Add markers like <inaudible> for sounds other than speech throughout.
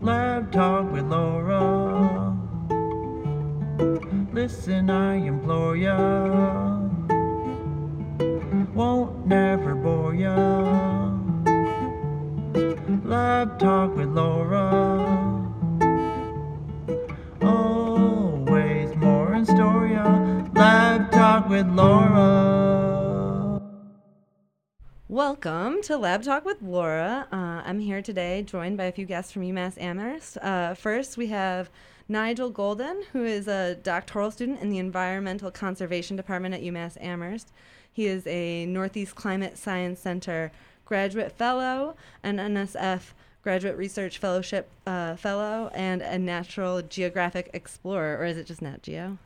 Lab Talk with Laura. Listen, I implore ya. Won't never bore ya. Lab Talk with Laura. Always more in store, ya. Lab Talk with Laura. Welcome to Lab Talk with Laura. Uh, I'm here today, joined by a few guests from UMass Amherst. Uh, first, we have Nigel Golden, who is a doctoral student in the Environmental Conservation Department at UMass Amherst. He is a Northeast Climate Science Center graduate fellow, an NSF graduate research fellowship uh, fellow, and a National Geographic explorer, or is it just Nat Geo?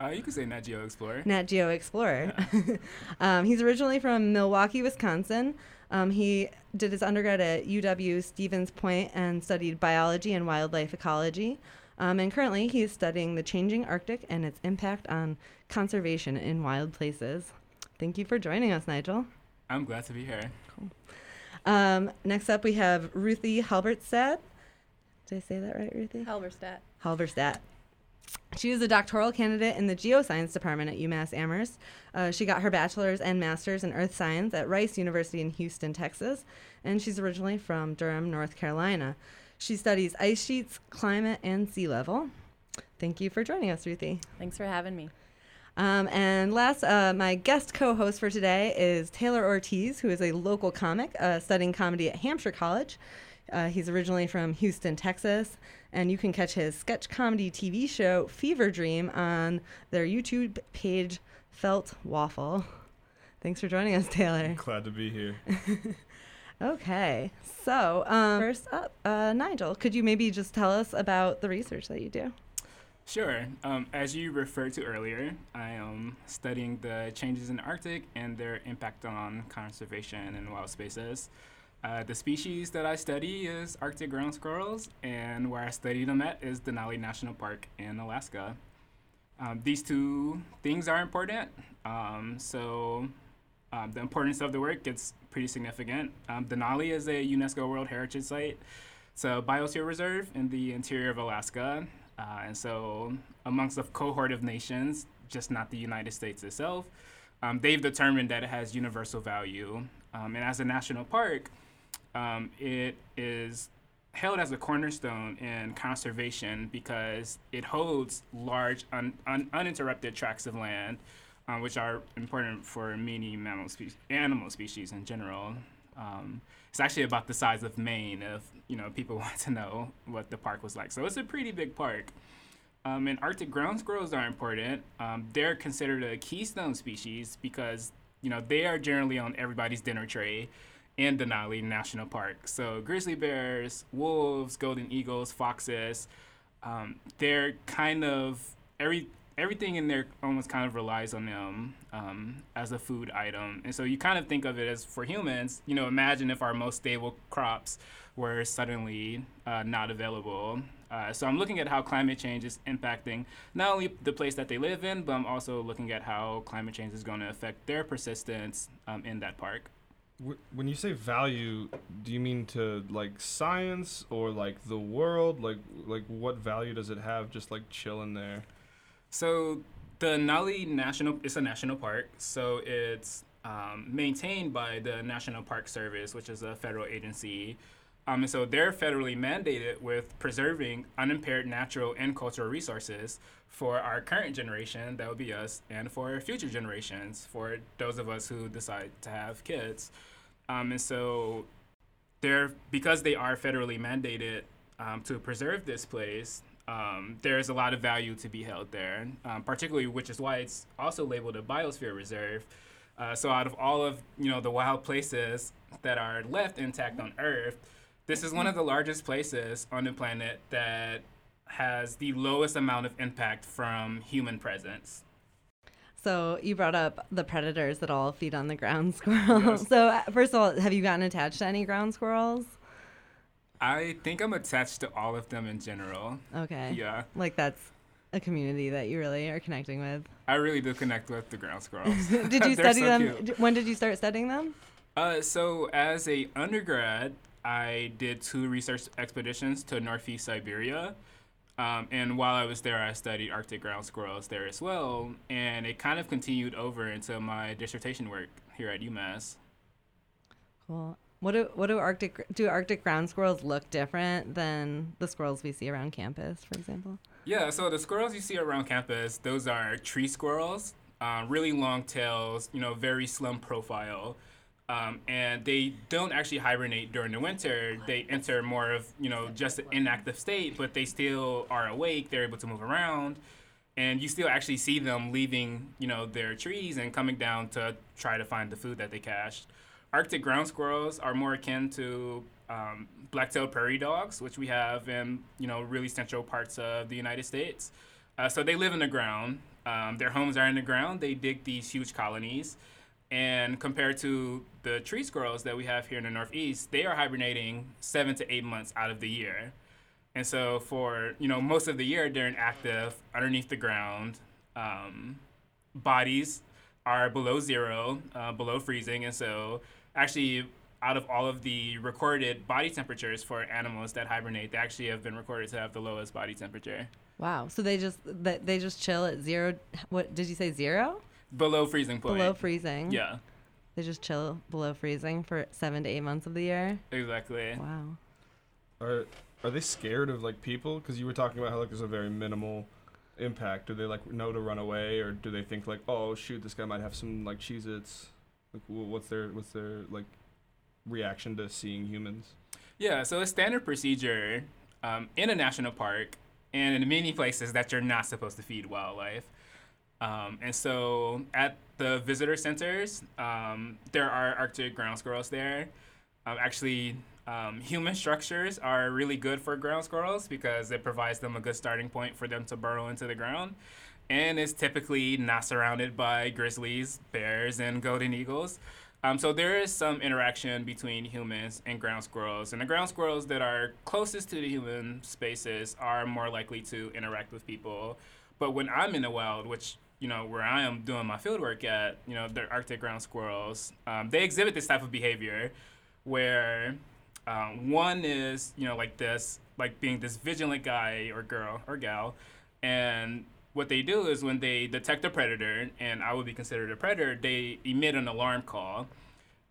Uh, you could say Nat Geo Explorer. Nat Geo Explorer. <laughs> um, he's originally from Milwaukee, Wisconsin. Um, he did his undergrad at UW Stevens Point and studied biology and wildlife ecology. Um, and currently, he is studying the changing Arctic and its impact on conservation in wild places. Thank you for joining us, Nigel. I'm glad to be here. Um, next up, we have Ruthie Halberstadt. Did I say that right, Ruthie? Halberstadt. Halberstadt. She is a doctoral candidate in the geoscience department at UMass Amherst. Uh, she got her bachelor's and master's in earth science at Rice University in Houston, Texas, and she's originally from Durham, North Carolina. She studies ice sheets, climate, and sea level. Thank you for joining us, Ruthie. Thanks for having me. Um, and last, uh, my guest co host for today is Taylor Ortiz, who is a local comic uh, studying comedy at Hampshire College. Uh, he's originally from Houston, Texas, and you can catch his sketch comedy TV show Fever Dream on their YouTube page, Felt Waffle. Thanks for joining us, Taylor. Glad to be here. <laughs> Okay, so um, first up, uh, Nigel, could you maybe just tell us about the research that you do? Sure. Um, as you referred to earlier, I am studying the changes in the Arctic and their impact on conservation and wild spaces. Uh, the species that I study is Arctic ground squirrels, and where I study them at is Denali National Park in Alaska. Um, these two things are important. Um, so um, the importance of the work gets pretty significant. Um, Denali is a UNESCO World Heritage Site. It's a biosphere reserve in the interior of Alaska. Uh, and so, amongst a cohort of nations, just not the United States itself, um, they've determined that it has universal value. Um, and as a national park, um, it is held as a cornerstone in conservation because it holds large, un- un- uninterrupted tracts of land, uh, which are important for many mammal species, animal species in general. Um, it's actually about the size of Maine if you know people <laughs> want to know what the park was like. So it's a pretty big park. Um, and Arctic ground squirrels are important. Um, they're considered a keystone species because you know they are generally on everybody's dinner tray in Denali National Park. So grizzly bears, wolves, golden eagles, foxes, um, they're kind of every everything in there almost kind of relies on them um, as a food item. And so you kind of think of it as for humans, you know, imagine if our most stable crops were suddenly uh, not available. Uh, so I'm looking at how climate change is impacting not only the place that they live in, but I'm also looking at how climate change is going to affect their persistence um, in that park. Wh- When you say value, do you mean to like science or like the world? Like like what value does it have just like chilling there? So Denali National it's a national park, so it's um, maintained by the National Park Service, which is a federal agency. Um, and so they're federally mandated with preserving unimpaired natural and cultural resources for our current generation, that would be us, and for future generations, for those of us who decide to have kids. Um, and so they're because they are federally mandated um, to preserve this place. Um, there's a lot of value to be held there, um, particularly which is why it's also labeled a biosphere reserve. Uh, so out of all of you know the wild places that are left intact on Earth, this is one of the largest places on the planet that has the lowest amount of impact from human presence. So you brought up the predators that all feed on the ground <laughs> squirrels. Yes. So uh, first of all, have you gotten attached to any ground squirrels? I think I'm attached to all of them in general. Okay. Yeah, Like that's a community that you really are connecting with. I really do connect with the ground squirrels. <laughs> Did you <laughs> study so them? cute. When did you start studying them? Uh, so as a undergrad, I did two research expeditions to Northeast Siberia. Um, and while I was there, I studied Arctic ground squirrels there as well. And it kind of continued over into my dissertation work here at UMass. Cool. What do what do Arctic do Arctic ground squirrels look different than the squirrels we see around campus, for example? Yeah, so the squirrels you see around campus, those are tree squirrels, uh, really long tails, you know, very slim profile. Um, and they don't actually hibernate during the winter. They enter more of, you know, just an inactive state, but they still are awake. They're able to move around. And you still actually see them leaving, you know, their trees and coming down to try to find the food that they cached. Arctic ground squirrels are more akin to um, black-tailed prairie dogs, which we have in you know really central parts of the United States. Uh, so they live in the ground. Um, their homes are in the ground. They dig these huge colonies, and compared to the tree squirrels that we have here in the Northeast, they are hibernating seven to eight months out of the year. And so for you know most of the year, they're inactive underneath the ground. Um, bodies are below zero, uh, below freezing, and so actually out of all of the recorded body temperatures for animals that hibernate, they actually have been recorded to have the lowest body temperature. Wow. So they just they just chill at zero. What did you say? Zero? Below freezing point. Below freezing. Yeah, They just chill below freezing for seven to eight months of the year. exactly. Wow. Are are they scared of like people? Because you were talking about how like there's a very minimal impact. Do they like know to run away, or do they think like, oh shoot, this guy might have some like Cheez-Its? Like, what's their what's their like reaction to seeing humans? Yeah, so a standard procedure um, in a national park and in many places that you're not supposed to feed wildlife. Um, and so at the visitor centers, um, there are Arctic ground squirrels there. Um, actually, um, human structures are really good for ground squirrels because it provides them a good starting point for them to burrow into the ground. And is typically not surrounded by grizzlies, bears, and golden eagles. Um, so there is some interaction between humans and ground squirrels, and the ground squirrels that are closest to the human spaces are more likely to interact with people. But when I'm in the wild, which you know where I am doing my field work at, you know the Arctic ground squirrels, um, they exhibit this type of behavior, where um, one is you know like this, like being this vigilant guy or girl or gal, and what they do is when they detect a predator, and I would be considered a predator, they emit an alarm call.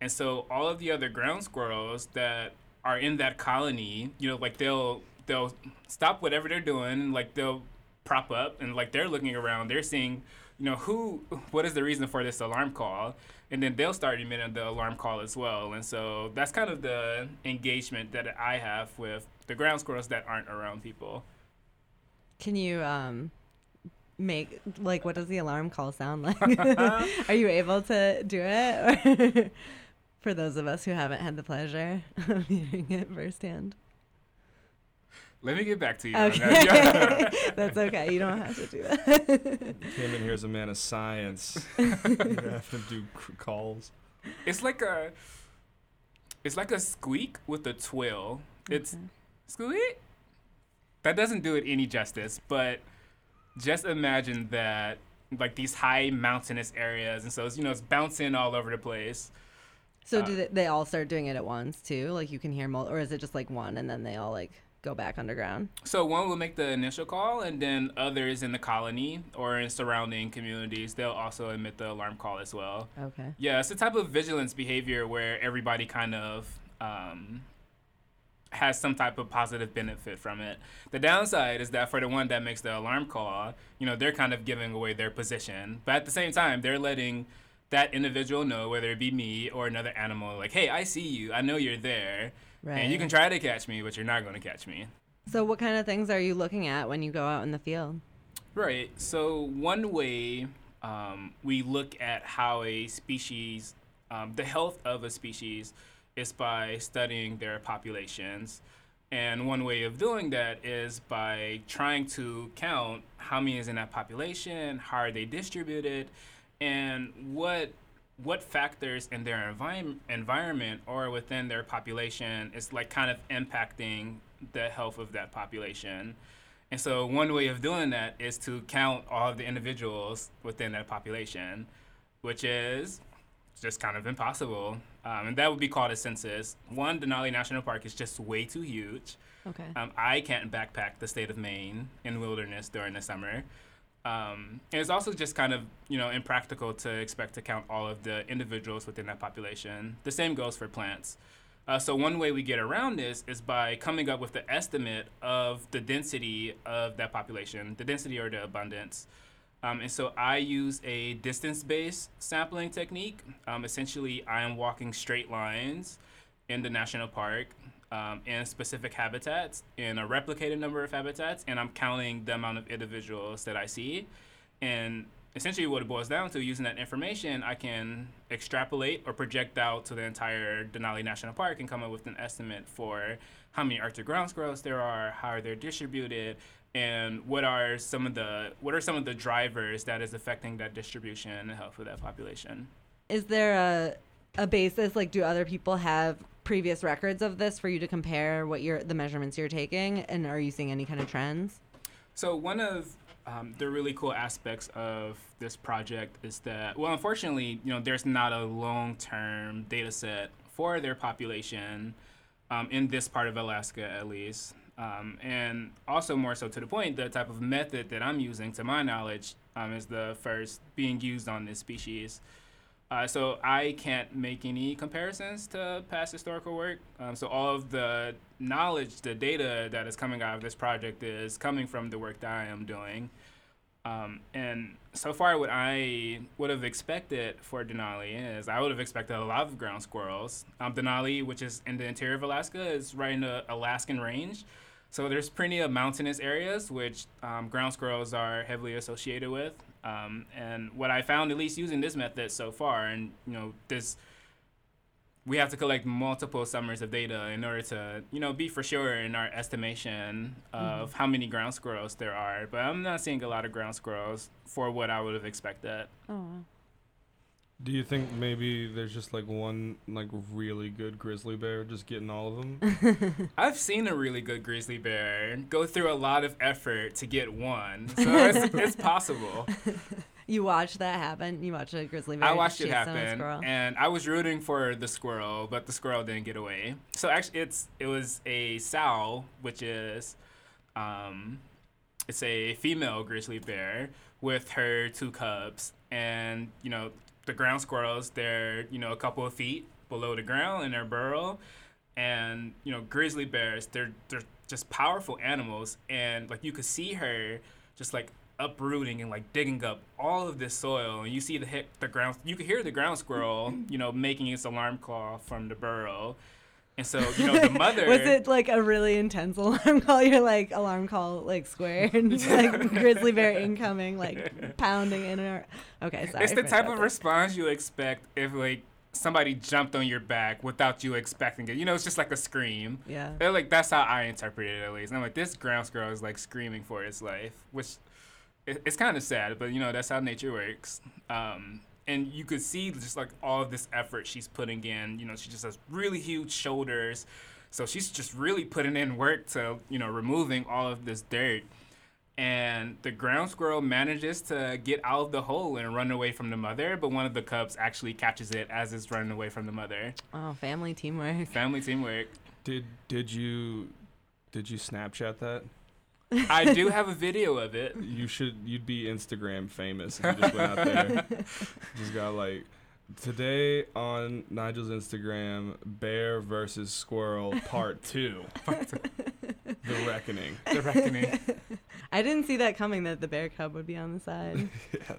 And so all of the other ground squirrels that are in that colony, you know, like they'll they'll stop whatever they're doing, like they'll prop up and like they're looking around, they're seeing, you know, who what is the reason for this alarm call? And then they'll start emitting the alarm call as well. And so that's kind of the engagement that I have with the ground squirrels that aren't around people. Can you um make like what does the alarm call sound like? <laughs> <laughs> Are you able to do it? <laughs> For those of us who haven't had the pleasure of hearing it firsthand. Let me get back to you. Okay. <laughs> That's okay. You don't have to do that. Came in here as a man of science. <laughs> you have to do c- calls. It's like a it's like a squeak with a twill. It's Okay. squeak. That doesn't do it any justice, but just imagine that like these high mountainous areas and so it's you know it's bouncing all over the place. So Uh, do they, they all start doing it at once too? Like you can hear mul- or is it just like one and then they all like go back underground? So one will make the initial call and then others in the colony or in surrounding communities they'll also emit the alarm call as well. Okay. Yeah, it's a type of vigilance behavior where everybody kind of um, has some type of positive benefit from it. The downside is that for the one that makes the alarm call, you know, they're kind of giving away their position. But at the same time, they're letting that individual know, whether it be me or another animal, like, hey, I see you. I know you're there. Right. And you can try to catch me, but you're not going to catch me. So what kind of things are you looking at when you go out in the field? Right. So one way um, we look at how a species, um, the health of a species, is by studying their populations. And one way of doing that is by trying to count how many is in that population, how are they distributed, and what what factors in their envi- environment or within their population is like kind of impacting the health of that population. And so one way of doing that is to count all of the individuals within that population, which is just kind of impossible. um, and that would be called a census. One, Denali National Park is just way too huge. Okay. Um, I can't backpack the state of Maine in wilderness during the summer. Um, and it's also just kind of, you know, impractical to expect to count all of the individuals within that population. The same goes for plants. Uh, so one way we get around this is by coming up with the estimate of the density of that population, the density or the abundance. Um, and so I use a distance-based sampling technique. Um, essentially, I am walking straight lines in the national park um, in specific habitats, in a replicated number of habitats, and I'm counting the amount of individuals that I see. And essentially, what it boils down to, using that information, I can extrapolate or project out to the entire Denali National Park and come up with an estimate for how many Arctic ground squirrels there are, how they're distributed, and what are some of the what are some of the drivers that is affecting that distribution and health of that population. Is there a a basis like do other people have previous records of this for you to compare what you're the measurements you're taking and are you seeing any kind of trends? So one of um, the really cool aspects of this project is that, well, unfortunately, you know, there's not a long-term data set for their population um, in this part of Alaska, at least. Um, and also, more so to the point, the type of method that I'm using, to my knowledge, um, is the first being used on this species. Uh, so I can't make any comparisons to past historical work. Um, so all of the knowledge, the data that is coming out of this project is coming from the work that I am doing. Um, and so far, what I would have expected for Denali is I would have expected a lot of ground squirrels. Um, Denali, which is in the interior of Alaska, is right in the Alaskan range. So there's plenty of mountainous areas which um, ground squirrels are heavily associated with. Um, and what I found, at least using this method so far, and you know, this we have to collect multiple summers of data in order to, you know, be for sure in our estimation of how many ground squirrels there are. But I'm not seeing a lot of ground squirrels for what I would have expected. Oh. Do you think maybe there's just like one like really good grizzly bear just getting all of them? <laughs> I've seen a really good grizzly bear go through a lot of effort to get one, so it's, <laughs> it's possible. <laughs> You watched that happen? You watched a grizzly bear I watched it chase down a happen, and I was rooting for the squirrel, but the squirrel didn't get away. So actually, it's it was a sow, which is, um, it's a female grizzly bear with her two cubs, and you know the ground squirrels, they're you know a couple of feet below the ground in their burrow, and you know grizzly bears, they're they're just powerful animals, and like you could see her just like uprooting and like digging up all of this soil. And you see the hit the ground you can hear the ground squirrel you know making its alarm call from the burrow and so you know the <laughs> mother Was it like a really intense alarm <laughs> call? You're like alarm call like squared, <laughs> like grizzly bear incoming, like pounding in her. Okay, sorry. it's the type of response you expect if like somebody jumped on your back without you expecting it you know it's just like a scream Yeah. And, like that's how I interpret it at least. And I'm like, this ground squirrel is like screaming for its life, which it, it's kind of sad, but you know that's how nature works. Um, and you could see just like all of this effort she's putting in. You know, she just has really huge shoulders, so she's just really putting in work to you know removing all of this dirt. And the ground squirrel manages to get out of the hole and run away from the mother, but one of the cubs actually catches it as it's running away from the mother. Oh, family teamwork. Family teamwork. Did did you did you Snapchat that? I do have a video of it. You should you'd be Instagram famous if you just went out there. <laughs> just got like today on Nigel's Instagram, bear versus squirrel part two. <laughs> the reckoning. The reckoning. <laughs> I didn't see that coming. That the bear cub would be on the side,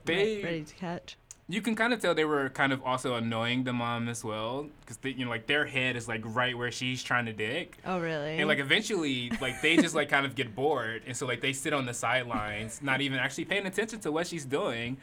They, ready to catch. You can kind of tell they were kind of also annoying the mom as well, because you know, like their head is like right where she's trying to dig, Oh, really? and like eventually, like they just like kind of get bored, and so like they sit on the sidelines, not even actually paying attention to what she's doing,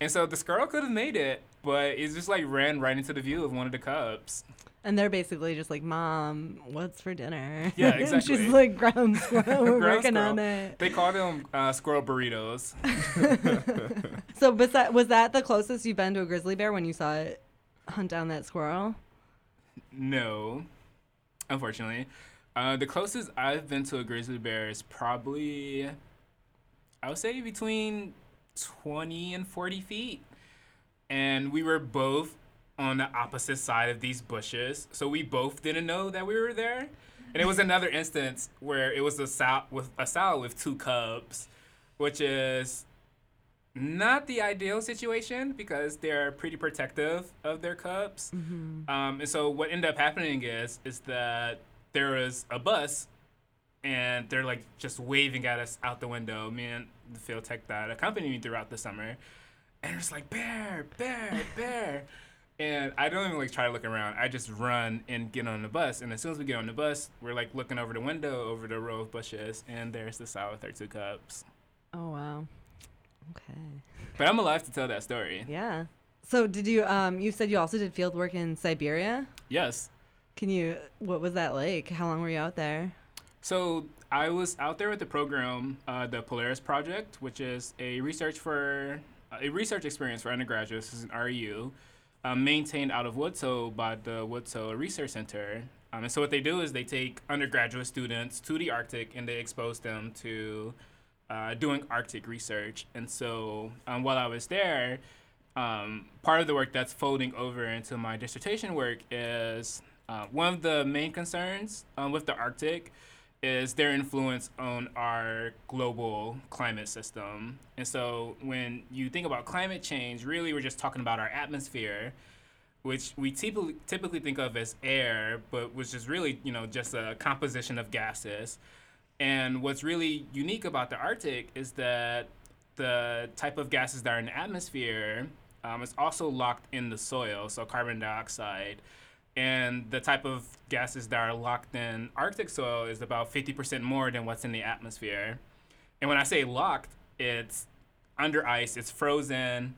and so this girl could have made it, but it just like ran right into the view of one of the cubs. And they're basically just like, "Mom, what's for dinner?" Yeah, <laughs> And exactly. She's like, "Ground squirrel. <laughs> We're Ground working on squirrel. it." They call them uh, squirrel burritos. <laughs> So, was that was that the closest you've been to a grizzly bear when you saw it hunt down that squirrel? No, unfortunately. Uh, the closest I've been to a grizzly bear is probably, I would say, between 20 and 40 feet. And we were both on the opposite side of these bushes. So we both didn't know that we were there. And it was <laughs> another instance where it was a sow with a sow with two cubs, which is not the ideal situation because they're pretty protective of their cubs. Um, and so what ended up happening is is that there was a bus, and they're like just waving at us out the window. Me and the field tech that accompanied me throughout the summer, and it's like bear, bear, bear. And I don't even like try to look around. I just run and get on the bus. And as soon as we get on the bus, we're like looking over the window over the row of bushes, and there's the sow with her two cubs. Oh wow. Okay. But I'm alive to tell that story. Yeah. So did you um you said you also did field work in Siberia? Yes. Can you what was that like? How long were you out there? So I was out there with the program, uh, the Polaris Project, which is a research for a research experience for undergraduates. This is an REU, um, maintained out of Woods Hole by the Woods Hole Research Center. Um, and so what they do is they take undergraduate students to the Arctic and they expose them to uh, doing Arctic research. And so um, while I was there, um, part of the work that's folding over into my dissertation work is uh, one of the main concerns um, with the Arctic is their influence on our global climate system. And so when you think about climate change, really we're just talking about our atmosphere, which we typically think of as air, but which is really, you know, just a composition of gases. And what's really unique about the Arctic is that the type of gases that are in the atmosphere um, is also locked in the soil, so carbon dioxide. And the type of gases that are locked in Arctic soil is about 50% more than what's in the atmosphere. And when I say locked, it's under ice, it's frozen.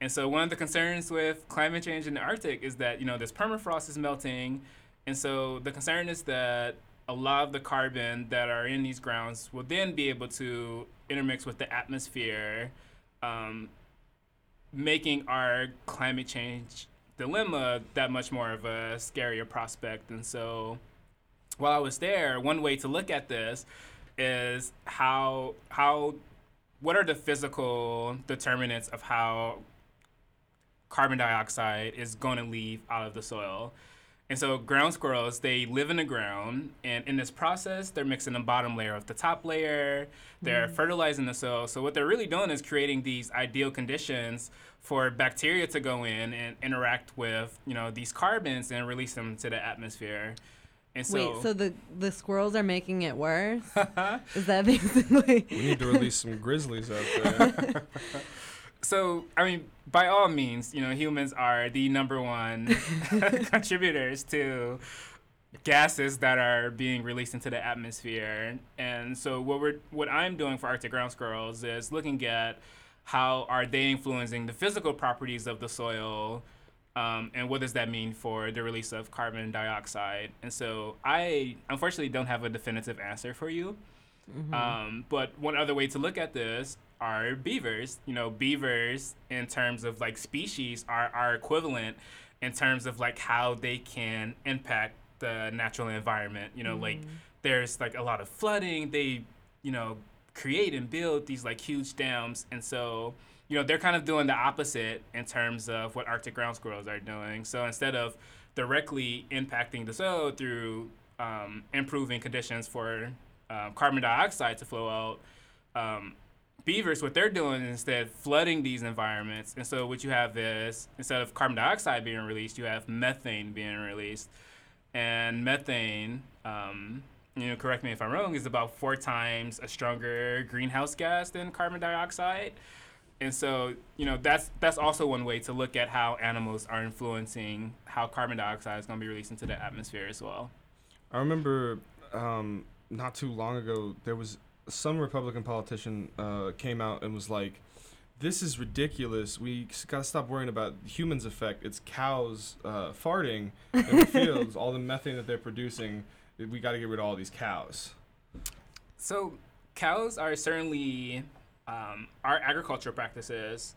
And so one of the concerns with climate change in the Arctic is that, you know, this permafrost is melting. And so the concern is that a lot of the carbon that are in these grounds will then be able to intermix with the atmosphere, um, making our climate change dilemma that much more of a scarier prospect. And so while I was there, one way to look at this is how how what are the physical determinants of how carbon dioxide is going to leave out of the soil. And so ground squirrels, they live in the ground, and in this process, they're mixing the bottom layer with the top layer. They're mm. fertilizing the soil. So what they're really doing is creating these ideal conditions for bacteria to go in and interact with, you know, these carbons and release them to the atmosphere. And so, Wait, so the the squirrels are making it worse? <laughs> Is that basically We need to release some grizzlies out there. <laughs> so I mean, by all means, you know, humans are the number one <laughs> <laughs> contributors to gases that are being released into the atmosphere. And so what we're what I'm doing for Arctic ground squirrels is looking at how are they influencing the physical properties of the soil. Um, and what does that mean for the release of carbon dioxide? And so I unfortunately don't have a definitive answer for you. Um, but one other way to look at this are beavers. You know, beavers in terms of like species are, are equivalent in terms of like how they can impact the natural environment. You know, like there's like a lot of flooding. They, you know, create and build these like huge dams. And so, you know, they're kind of doing the opposite in terms of what Arctic ground squirrels are doing. So instead of directly impacting the soil through um, improving conditions for um, carbon dioxide to flow out, um, beavers, what they're doing is instead flooding these environments. And so what you have is instead of carbon dioxide being released, you have methane being released. And methane, um, you know, correct me if I'm wrong, is about four times a stronger greenhouse gas than carbon dioxide. And so, you know, that's that's also one way to look at how animals are influencing how carbon dioxide is going to be released into the atmosphere as well. I remember um, not too long ago there was some Republican politician uh, came out and was like, "This is ridiculous. We got to stop worrying about humans' effect. It's cows uh, farting in the <laughs> fields, all the methane that they're producing. We got to get rid of all these cows." So cows are certainly um, our agricultural practices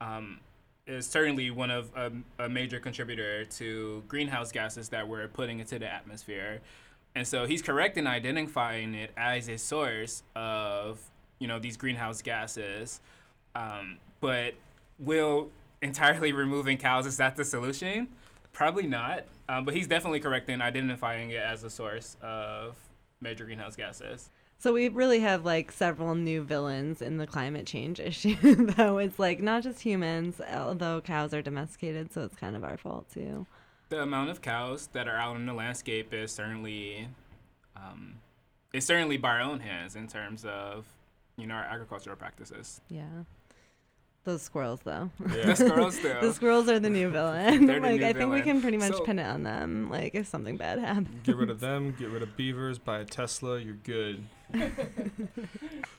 um, is certainly one of a, a major contributor to greenhouse gases that we're putting into the atmosphere. And so he's correct in identifying it as a source of you know these greenhouse gases, um, but will entirely <laughs> removing cows is that the solution? Probably not. Um, but he's definitely correct in identifying it as a source of major greenhouse gases. So we really have like several new villains in the climate change <laughs> issue, though. It's like not just humans, although cows are domesticated, so it's kind of our fault too. The amount of cows that are out in the landscape is certainly, um, is certainly by our own hands in terms of, you know, our agricultural practices. Yeah. Those squirrels, though. Yeah. The squirrels, <laughs> though. the squirrels are the new <laughs> villain. They're the like new I think we can pretty much So- pin it on them. Like if something bad happens. Get rid of them. Get rid of beavers. Buy a Tesla. You're good. <laughs>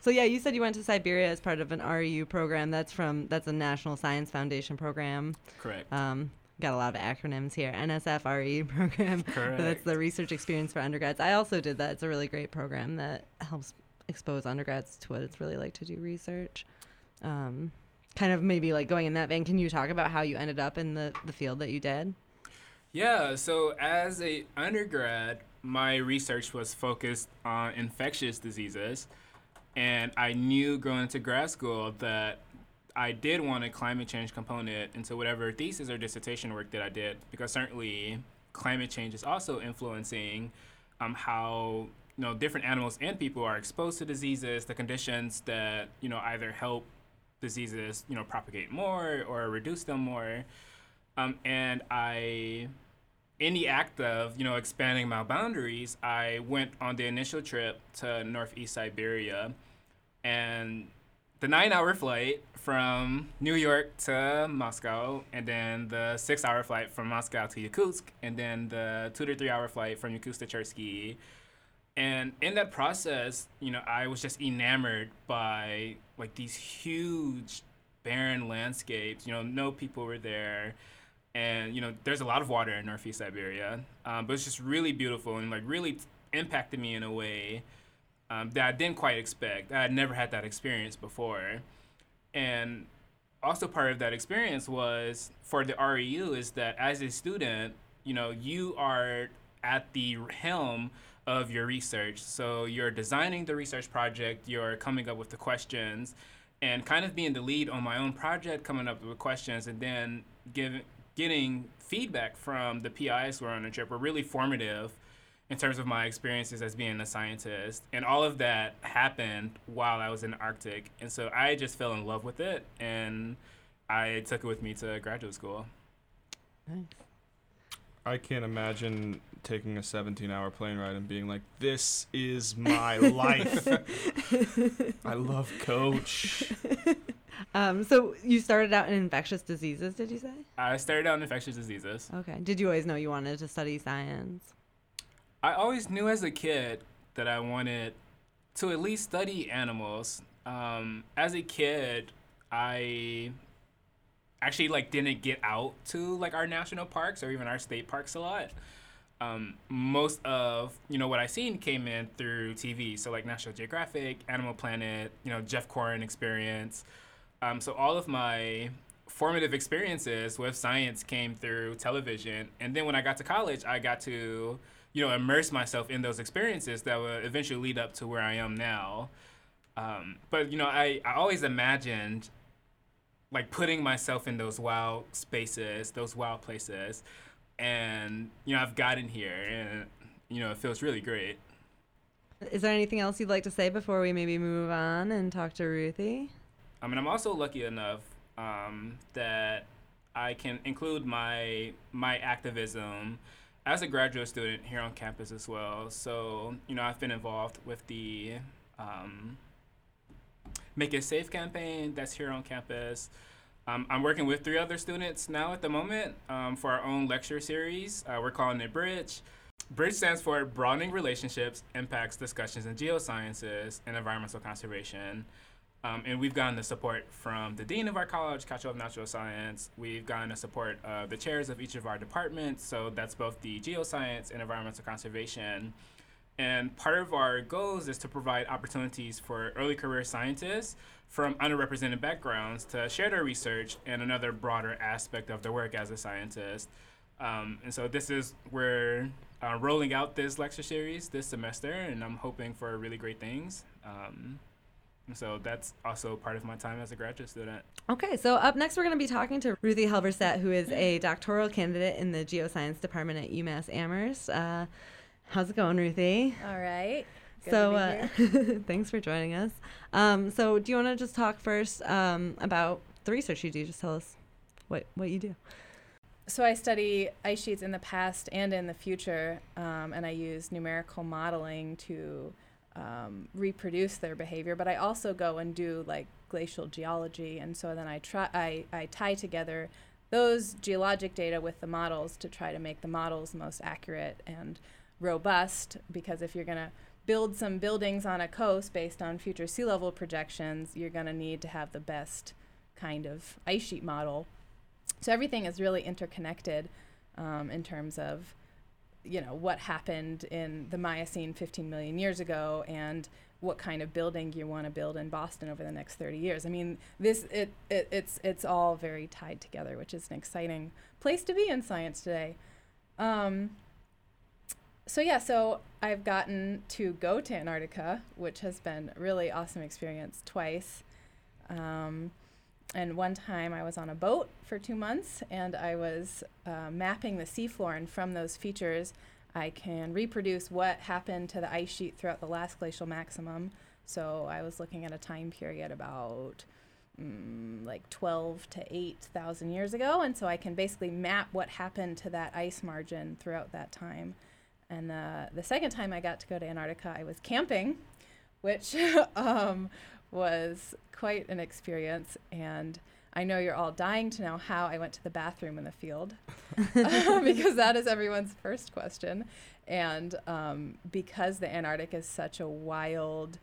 So yeah, you said you went to Siberia as part of an REU program. That's from that's a National Science Foundation program. Correct. Um, got a lot of acronyms here. NSF REU <laughs> program Correct. that's the research experience for undergrads. I also did that. It's a really great program that helps expose undergrads to what it's really like to do research. Um, kind of maybe like going in that vein. Can you talk about how you ended up in the the field that you did? Yeah, so as a undergrad, my research was focused on infectious diseases, and I knew going into grad school that I did want a climate change component into whatever thesis or dissertation work that I did, because certainly climate change is also influencing um, how you know different animals and people are exposed to diseases, the conditions that you know either help diseases you know propagate more or reduce them more. Um, and I, in the act of you know expanding my boundaries, I went on the initial trip to northeast Siberia, and the nine-hour flight from New York to Moscow, and then the six-hour flight from Moscow to Yakutsk, and then the two to three-hour flight from Yakutsk to Cherski. And in that process, you know, I was just enamored by like these huge barren landscapes. You know, no people were there, and you know, there's a lot of water in Northeast Siberia, um, but it's just really beautiful and like really t- impacted me in a way um, that I didn't quite expect. I had never had that experience before, and also part of that experience was for the REU is that as a student, you know, you are at the helm of your research. So you're designing the research project, you're coming up with the questions, and kind of being the lead on my own project, coming up with questions, and then giving getting feedback from the PIs who are on the trip were really formative in terms of my experiences as being a scientist. And all of that happened while I was in the Arctic. And so I just fell in love with it and I took it with me to graduate school. Nice. I can't imagine taking a 17-hour plane ride and being like, "This is my life." <laughs> I love Coach. <laughs> Um, so you started out in infectious diseases, did you say? I started out in infectious diseases. Okay. Did you always know you wanted to study science? I always knew as a kid that I wanted to at least study animals. Um, as a kid, I actually like didn't get out to like our national parks or even our state parks a lot. Um, most of you know what I seen came in through TV, so like National Geographic, Animal Planet, you know Jeff Corwin Experience. Um, so all of my formative experiences with science came through television, and then when I got to college, I got to you know immerse myself in those experiences that will eventually lead up to where I am now. Um, but you know, I, I always imagined like putting myself in those wild spaces, those wild places, and you know, I've gotten here, and you know, it feels really great. Is there anything else you'd like to say before we maybe move on and talk to Ruthie? I mean, I'm also lucky enough um, that I can include my my activism as a graduate student here on campus as well. So, you know, I've been involved with the um, Make It Safe campaign that's here on campus. Um, I'm working with three other students now at the moment um, for our own lecture series. Uh, we're calling it Bridge. Bridge stands for Broadening Relationships, Impacts, Discussions in Geosciences, and Environmental Conservation. Um, and we've gotten the support from the dean of our college, Cacho of Natural Science. We've gotten the support of the chairs of each of our departments. So that's both the geoscience and environmental conservation. And part of our goals is to provide opportunities for early career scientists from underrepresented backgrounds to share their research and another broader aspect of their work as a scientist. Um, and so this is we're uh, rolling out this lecture series this semester, and I'm hoping for really great things. Um, so that's also part of my time as a graduate student. Okay, so up next, we're going to be talking to Ruthie Halberstadt, who is a doctoral candidate in the geoscience department at UMass Amherst. Uh, how's it going, Ruthie? All right. Good so, to be uh, here. <laughs> thanks for joining us. Um, so, do you want to just talk first um, about the research you do? Just tell us what what you do. so I study ice sheets in the past and in the future, um, and I use numerical modeling to um, reproduce their behavior. But I also go and do like glacial geology, and so then I try I, I tie together those geologic data with the models to try to make the models most accurate and robust. Because if you're gonna build some buildings on a coast based on future sea level projections, you're gonna need to have the best kind of ice sheet model so everything is really interconnected um, in terms of, you know, what happened in the Miocene 15 million years ago and what kind of building you want to build in Boston over the next 30 years. I mean, this it, it it's it's all very tied together, which is an exciting place to be in science today. Um, so yeah, so I've gotten to go to Antarctica, which has been a really awesome experience twice. Um, and one time I was on a boat for two months and I was uh, mapping the seafloor, and from those features, I can reproduce what happened to the ice sheet throughout the last glacial maximum. So I was looking at a time period about mm, like 12 to 8,000 years ago, and so I can basically map what happened to that ice margin throughout that time. And uh, the second time I got to go to Antarctica, I was camping, which <laughs> um, was quite an experience. And I know you're all dying to know how I went to the bathroom in the field, <laughs> <laughs> because that is everyone's first question. And um, because the Antarctic is such a wild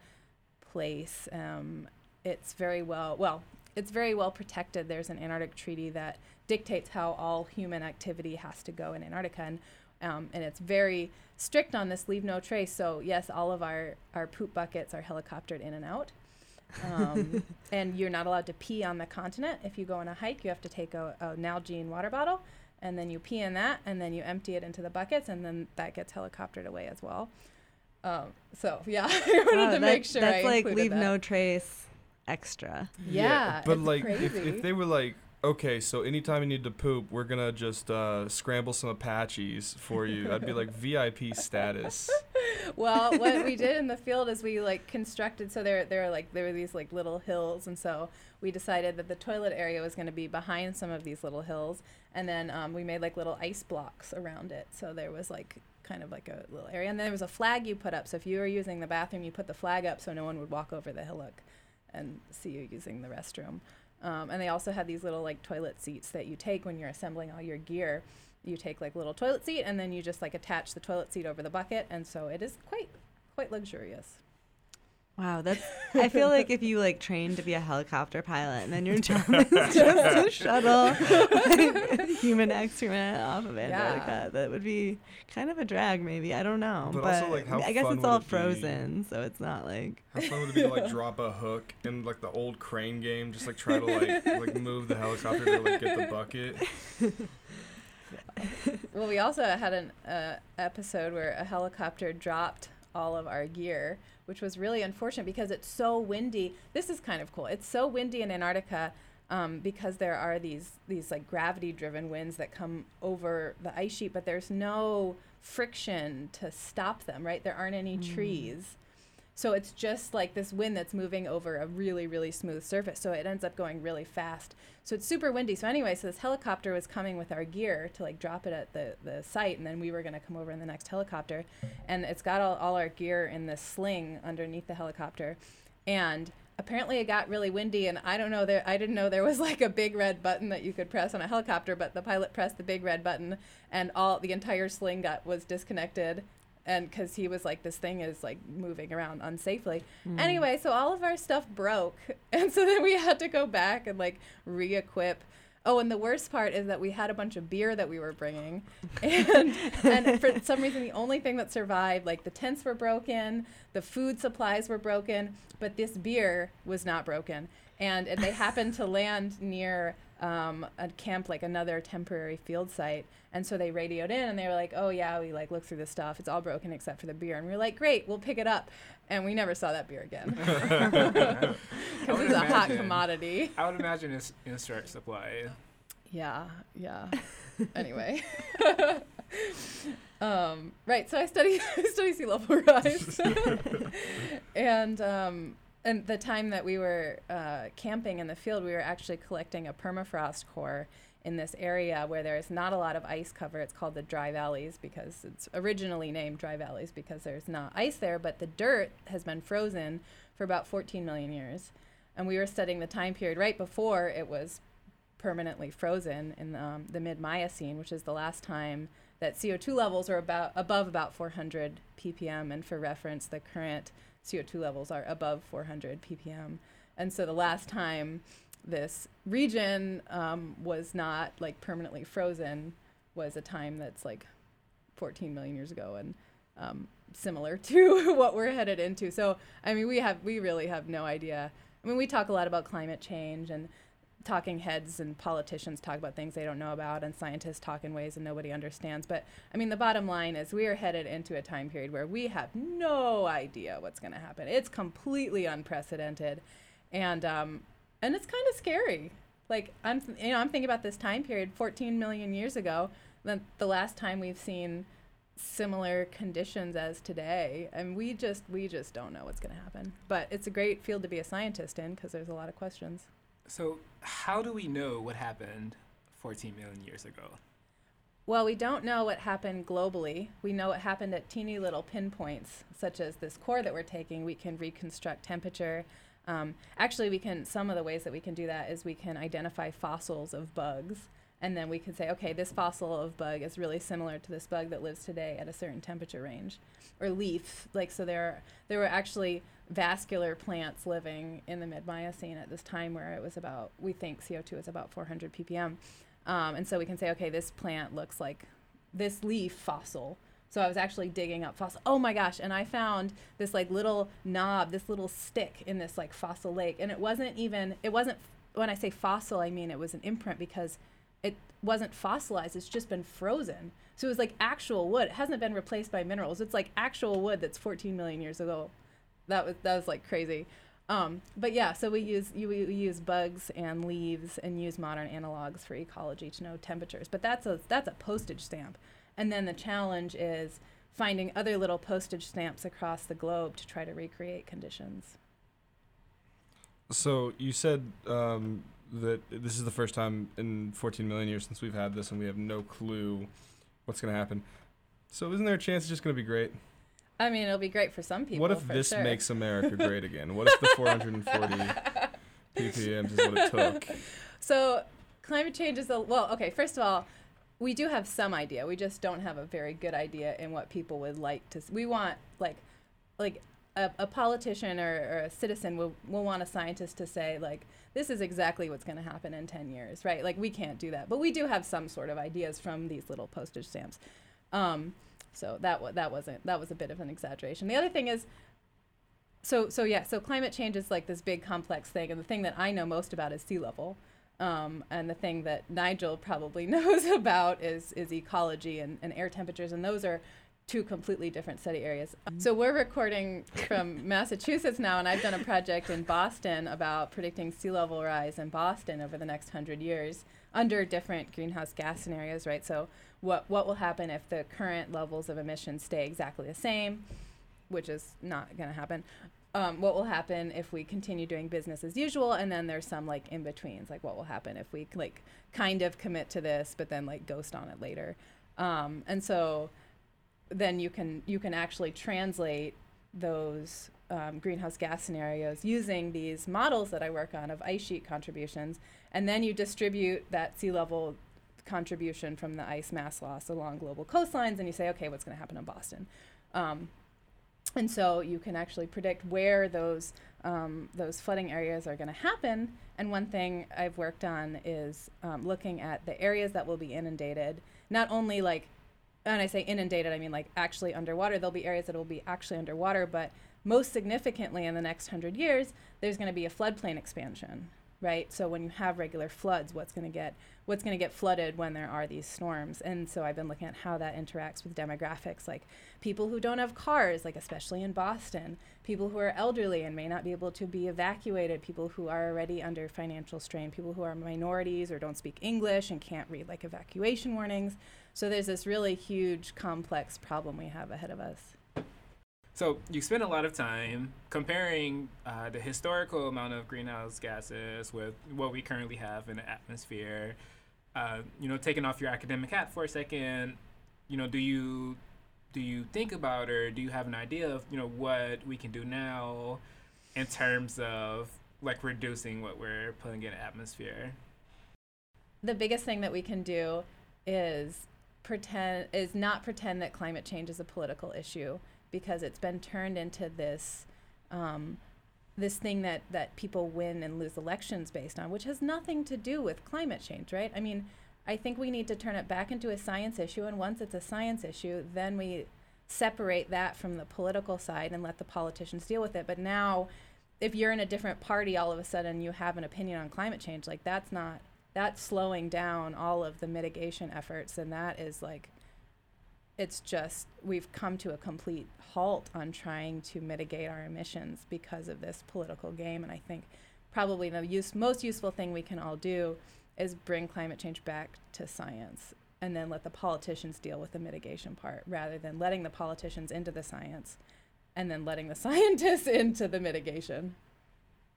place, um, it's very well, well, it's very well protected. There's an Antarctic treaty that dictates how all human activity has to go in Antarctica. And um, and it's very strict on this leave no trace. So yes, all of our our poop buckets are helicoptered in and out, um, <laughs> and you're not allowed to pee on the continent. If you go on a hike, you have to take a, a Nalgene water bottle, and then you pee in that, and then you empty it into the buckets, and then that gets helicoptered away as well. Um, so <laughs> yeah, I wanted Wow, to that- make sure that's I like leave that. no trace extra. Yeah, but it's like if, if they were like okay so anytime you need to poop we're gonna just uh, scramble some apaches for you. That'd be like <laughs> vip status. Well, what we did in the <laughs> field is we like constructed so there there are like there were these like little hills and so we decided that the toilet area was going to be behind some of these little hills and then um, we made like little ice blocks around it. So there was like kind of like a little area and then there was a flag you put up. So if you were using the bathroom you put the flag up so no one would walk over the hillock and see you using the restroom um, and they also had these little like toilet seats that you take when you're assembling all your gear. You take like little toilet seat and then you just like attach the toilet seat over the bucket and so it is quite quite luxurious Wow, that's. I feel like if <laughs> you like train to be a helicopter pilot and then your <laughs> job is just to shuttle like, <laughs> human excrement off of Antarctica, Yeah. that would be kind of a drag, maybe. I don't know, But but, also, like, how I guess fun it's all it be? frozen, so it's not like. how fun would it be to like drop a hook in like the old crane game just like try to like like move the helicopter to like get the bucket well we also had an uh, episode where a helicopter dropped all of our gear which was really unfortunate because it's so windy. This is kind of cool. It's so windy in antarctica um, because there are these these like gravity driven winds that come over the ice sheet but there's no friction to stop them right? There aren't any trees So it's just like this wind that's moving over a really, really smooth surface. So it ends up going really fast. So it's super windy. So anyway, so this helicopter was coming with our gear to like drop it at the, the site, and then we were going to come over in the next helicopter. And it's got all, all our gear in this sling underneath the helicopter. And apparently it got really windy and I don't know there I didn't know there was like a big red button that you could press on a helicopter, but the pilot pressed the big red button and all the entire sling got was disconnected and because he was like this thing is like moving around unsafely. Mm. Anyway so all of our stuff broke <laughs> and so then we had to go back and like re-equip. Oh and the worst part is that we had a bunch of beer that we were bringing <laughs> and and for some reason the only thing that survived like the tents were broken the food supplies were broken but this beer was not broken. And it- they happened to land near um, a camp, like another temporary field site. And so they radioed in and they were like, oh, yeah, we like looked through the stuff. It's all broken except for the beer. And we were like, great, we'll pick it up. And we never saw that beer again. <laughs> <laughs> Because would it's a hot commodity. I would imagine it's in short supply. Yeah, yeah. <laughs> anyway. um, right, so I study I study sea level rise. and um, and the time that we were uh, camping in the field, we were actually collecting a permafrost core in this area where there's not a lot of ice cover. It's called the dry valleys because it's originally named dry valleys because there's not ice there, but the dirt has been frozen for about 14 million years. And we were studying the time period right before it was permanently frozen in um, the mid Miocene, which is the last time that CO2 levels are about above about 400 ppm. And for reference, the current CO2 levels are above 400 ppm. And so the last time this region um, was not like permanently frozen was a time that's like 14 million years ago and um, similar <laughs> to what we're headed into. So I mean, we have we really have no idea. I mean, we talk a lot about climate change and talking heads and politicians talk about things they don't know about and scientists talk in ways and nobody understands. But i mean the bottom line is we are headed into a time period where we have no idea what's going to happen. It's completely unprecedented. And um, and it's kind of scary. Like i'm you know i'm thinking about this time period 14 million years ago the, the last time we've seen similar conditions as today. And we just we just don't know what's going to happen. But it's a great field to be a scientist in because there's a lot of questions So, how do we know what happened 14 million years ago? Well, we don't know what happened globally. We know what happened at teeny little pinpoints, such as this core that we're taking. We can reconstruct temperature. Um, actually, we can. Some of the ways that we can do that is we can identify fossils of bugs, and then we can say, okay, this fossil of bug is really similar to this bug that lives today at a certain temperature range, or leaf. Like so, there there were actually vascular plants living in the mid Miocene at this time, where it was about we think CO2 is about 400 ppm. Um, and so we can say, okay, this plant looks like this leaf fossil. So I was actually digging up fossil. Oh my gosh! And I found this like little knob, this little stick in this like fossil lake, and it wasn't even. It wasn't. When I say fossil, I mean it was an imprint because it wasn't fossilized. It's just been frozen. So it was like actual wood. It hasn't been replaced by minerals. It's like actual wood that's 14 million years ago. That was that was like crazy. Um, but yeah, so we use you, we use bugs and leaves and use modern analogs for ecology to know temperatures. But that's a that's a postage stamp. And then the challenge is finding other little postage stamps across the globe to try to recreate conditions. So you said um, that this is the first time in 14 million years since we've had this, and we have no clue what's going to happen. So isn't there a chance it's just going to be great? I mean, it'll be great for some people. what if this sure. makes America great <laughs> again? What if the 440 <laughs> ppm is what it took? So climate change is a well. Okay, first of all, we do have some idea. We just don't have a very good idea in what people would like to. We want like, like a, a politician or, or a citizen will will want a scientist to say like this is exactly what's going to happen in 10 years, right? Like we can't do that, but we do have some sort of ideas from these little postage stamps. Um, so that wa- that wasn't that was a bit of an exaggeration. The other thing is so so yeah so climate change is like this big complex thing and the thing that i know most about is sea level um, and the thing that nigel probably <laughs> knows about is is ecology and, and air temperatures and those are two completely different study areas so we're recording from <laughs> massachusetts now and i've done a project in boston about predicting sea level rise in boston over the next 100 years under different greenhouse gas scenarios right so what what will happen if the current levels of emissions stay exactly the same which is not going to happen. Um, what will happen if we continue doing business as usual, and then there's some like in betweens, like what will happen if we like kind of commit to this, but then like ghost on it later. Um, and so then you can you can actually translate those um, greenhouse gas scenarios using these models that I work on of ice sheet contributions, and then you distribute that sea level contribution from the ice mass loss along global coastlines, and you say, okay, what's going to happen in Boston? Um, and so you can actually predict where those um, those flooding areas are going to happen. And one thing I've worked on is um, looking at the areas that will be inundated, not only like, and I say inundated, I mean like actually underwater. There'll be areas that will be actually underwater, but most significantly in the next hundred years, there's going to be a floodplain expansion. right? So when you have regular floods, what's going to get what's going to get flooded when there are these storms? And so I've been looking at how that interacts with demographics, like people who don't have cars, like especially in Boston, people who are elderly and may not be able to be evacuated, people who are already under financial strain, people who are minorities or don't speak English and can't read like evacuation warnings. So there's this really huge, complex problem we have ahead of us. So you spend a lot of time comparing uh, the historical amount of greenhouse gases with what we currently have in the atmosphere. Uh, you know, taking off your academic hat for a second, you know, do you do you think about or do you have an idea of you know what we can do now in terms of like reducing what we're putting in atmosphere? The biggest thing that we can do is pretend is not pretend that climate change is a political issue because it's been turned into this um, this thing that that people win and lose elections based on, which has nothing to do with climate change, right? I mean, I think we need to turn it back into a science issue, and once it's a science issue, then we separate that from the political side and let the politicians deal with it. But now, if you're in a different party, all of a sudden you have an opinion on climate change, like that's not that's slowing down all of the mitigation efforts, and that is like it's just we've come to a complete halt on trying to mitigate our emissions because of this political game and i think probably the use, most useful thing we can all do is bring climate change back to science and then let the politicians deal with the mitigation part rather than letting the politicians into the science and then letting the <laughs> scientists into the mitigation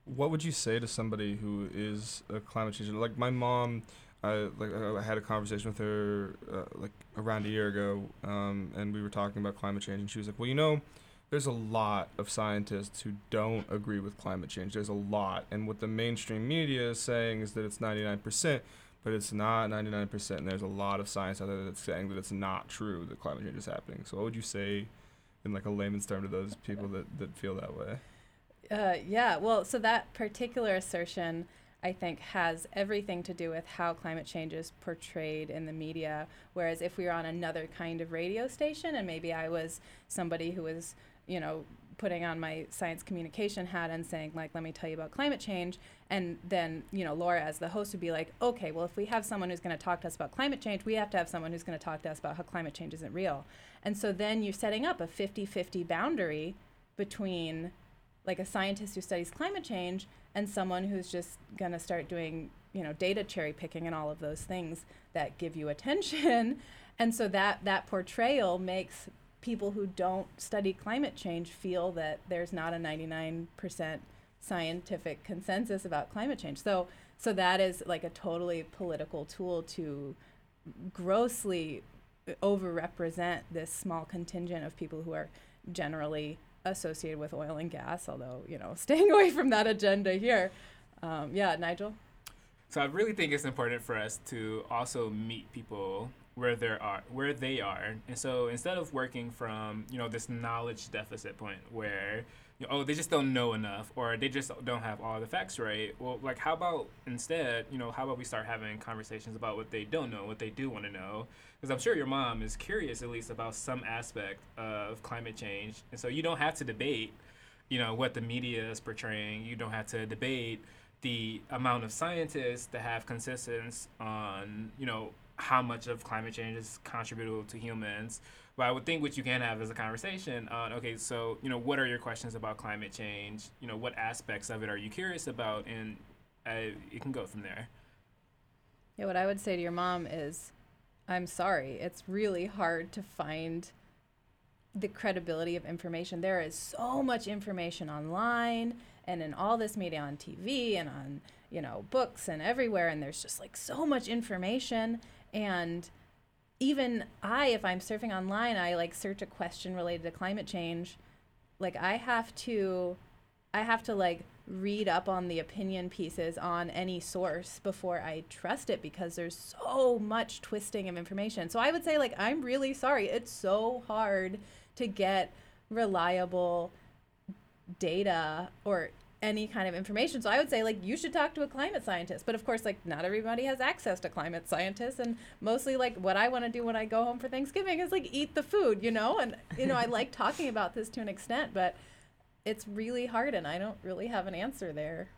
What would you say to somebody who is a climate changer? Like my mom, I like I had a conversation with her uh, like around a year ago, um, and we were talking about climate change, and she was like, "Well, you know, there's a lot of scientists who don't agree with climate change. There's a lot, and what the mainstream media is saying is that it's 99%." But it's not 99%, and there's a lot of science out there that's saying that it's not true that climate change is happening. So, what would you say, in like a layman's term, to those people that, that feel that way? Uh, yeah, well, so that particular assertion, I think, has everything to do with how climate change is portrayed in the media. Whereas if we were on another kind of radio station, and maybe I was somebody who was, you know, putting on my science communication hat and saying, like, let me tell you about climate change, and then, you know, Laura as the host would be like, okay, well, if we have someone who's going to talk to us about climate change, we have to have someone who's going to talk to us about how climate change isn't real. And so then you're setting up a 50 50 boundary between like a scientist who studies climate change and someone who's just going to start doing you know data cherry picking and all of those things that give you attention. <laughs> And so that that portrayal makes people who don't study climate change feel that there's not a 99% scientific consensus about climate change. So so that is like a totally political tool to grossly overrepresent this small contingent of people who are generally associated with oil and gas, although, you know, <laughs> staying away from that agenda here. Um, yeah, Nigel? So I really think it's important for us to also meet people where they are, where they are, and so instead of working from you know this knowledge deficit point where you know, oh they just don't know enough or they just don't have all the facts right. Well, like how about instead you know how about we start having conversations about what they don't know, what they do want to know, because I'm sure your mom is curious at least about some aspect of climate change, and so you don't have to debate, you know, what the media is portraying. You don't have to debate the amount of scientists that have consensus on, you know, how much of climate change is contributable to humans. But I would think what you can have is a conversation on, okay, so, you know, what are your questions about climate change? You know, what aspects of it are you curious about? And uh, you can go from there. Yeah, what I would say to your mom is, I'm sorry, it's really hard to find the credibility of information. There is so much information online and in all this media on TV and on, you know, books and everywhere and there's just like so much information and even I if I'm surfing online, I like search a question related to climate change, like I have to I have to like read up on the opinion pieces on any source before I trust it because there's so much twisting of information. So I would say like I'm really sorry. It's so hard to get reliable data or any kind of information. So I would say like you should talk to a climate scientist. But of course like not everybody has access to climate scientists and mostly like what I want to do when I go home for Thanksgiving is like eat the food, you know? And you know, I <laughs> like talking about this to an extent, but it's really hard and I don't really have an answer there.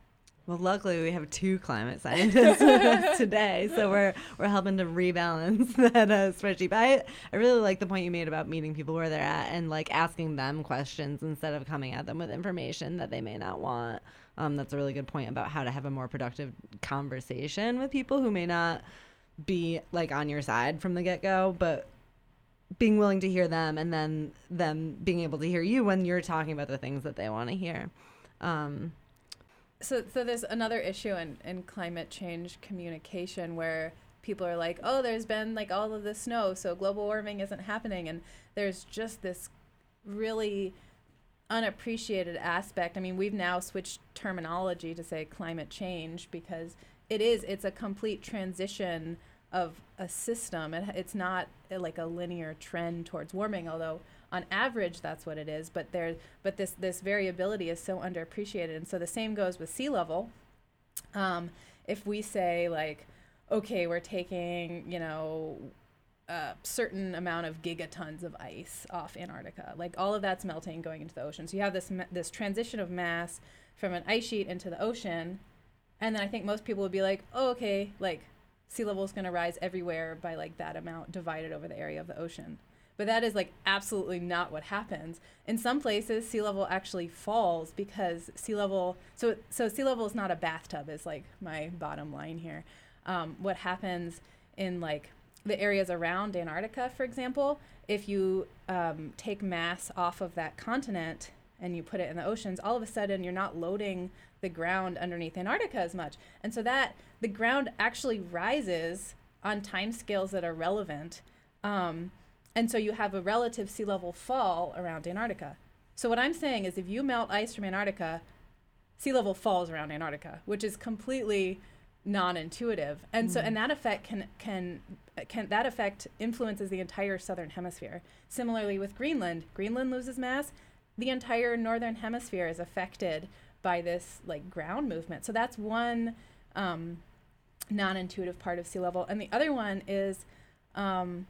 Well, luckily we have two climate scientists with us <laughs> today, so we're we're helping to rebalance <laughs> that uh, spreadsheet. But I, I really like the point you made about meeting people where they're at and like asking them questions instead of coming at them with information that they may not want. Um, that's a really good point about how to have a more productive conversation with people who may not be like on your side from the get go, but being willing to hear them and then them being able to hear you when you're talking about the things that they want to hear. Um, So, so there's another issue in, in climate change communication where people are like, oh, there's been like all of this snow, so global warming isn't happening. And there's just this really unappreciated aspect. I mean, we've now switched terminology to say climate change because it is, it's a complete transition of a system. It, it's not like a linear trend towards warming, although on average that's what it is. But there, but this this variability is so underappreciated, and so the same goes with sea level. Um, if we say like, okay, we're taking you know a certain amount of gigatons of ice off Antarctica, like all of that's melting going into the ocean. So you have this this transition of mass from an ice sheet into the ocean, and then I think most people would be like, oh, okay, like sea level is going to rise everywhere by like that amount divided over the area of the ocean. But that is like absolutely not what happens. In some places, sea level actually falls because sea level. So so sea level is not a bathtub. Is like my bottom line here. Um, what happens in like the areas around Antarctica, for example, if you um, take mass off of that continent and you put it in the oceans, all of a sudden you're not loading the ground underneath Antarctica as much. And so that the ground actually rises on time scales that are relevant. Um, and so you have a relative sea level fall around Antarctica. So what I'm saying is if you melt ice from Antarctica, sea level falls around Antarctica, which is completely non-intuitive. And so and that effect can can can that effect influences the entire southern hemisphere. Similarly with Greenland, Greenland loses mass, the entire northern hemisphere is affected by this like ground movement. So that's one um, non-intuitive part of sea level, and the other one is um,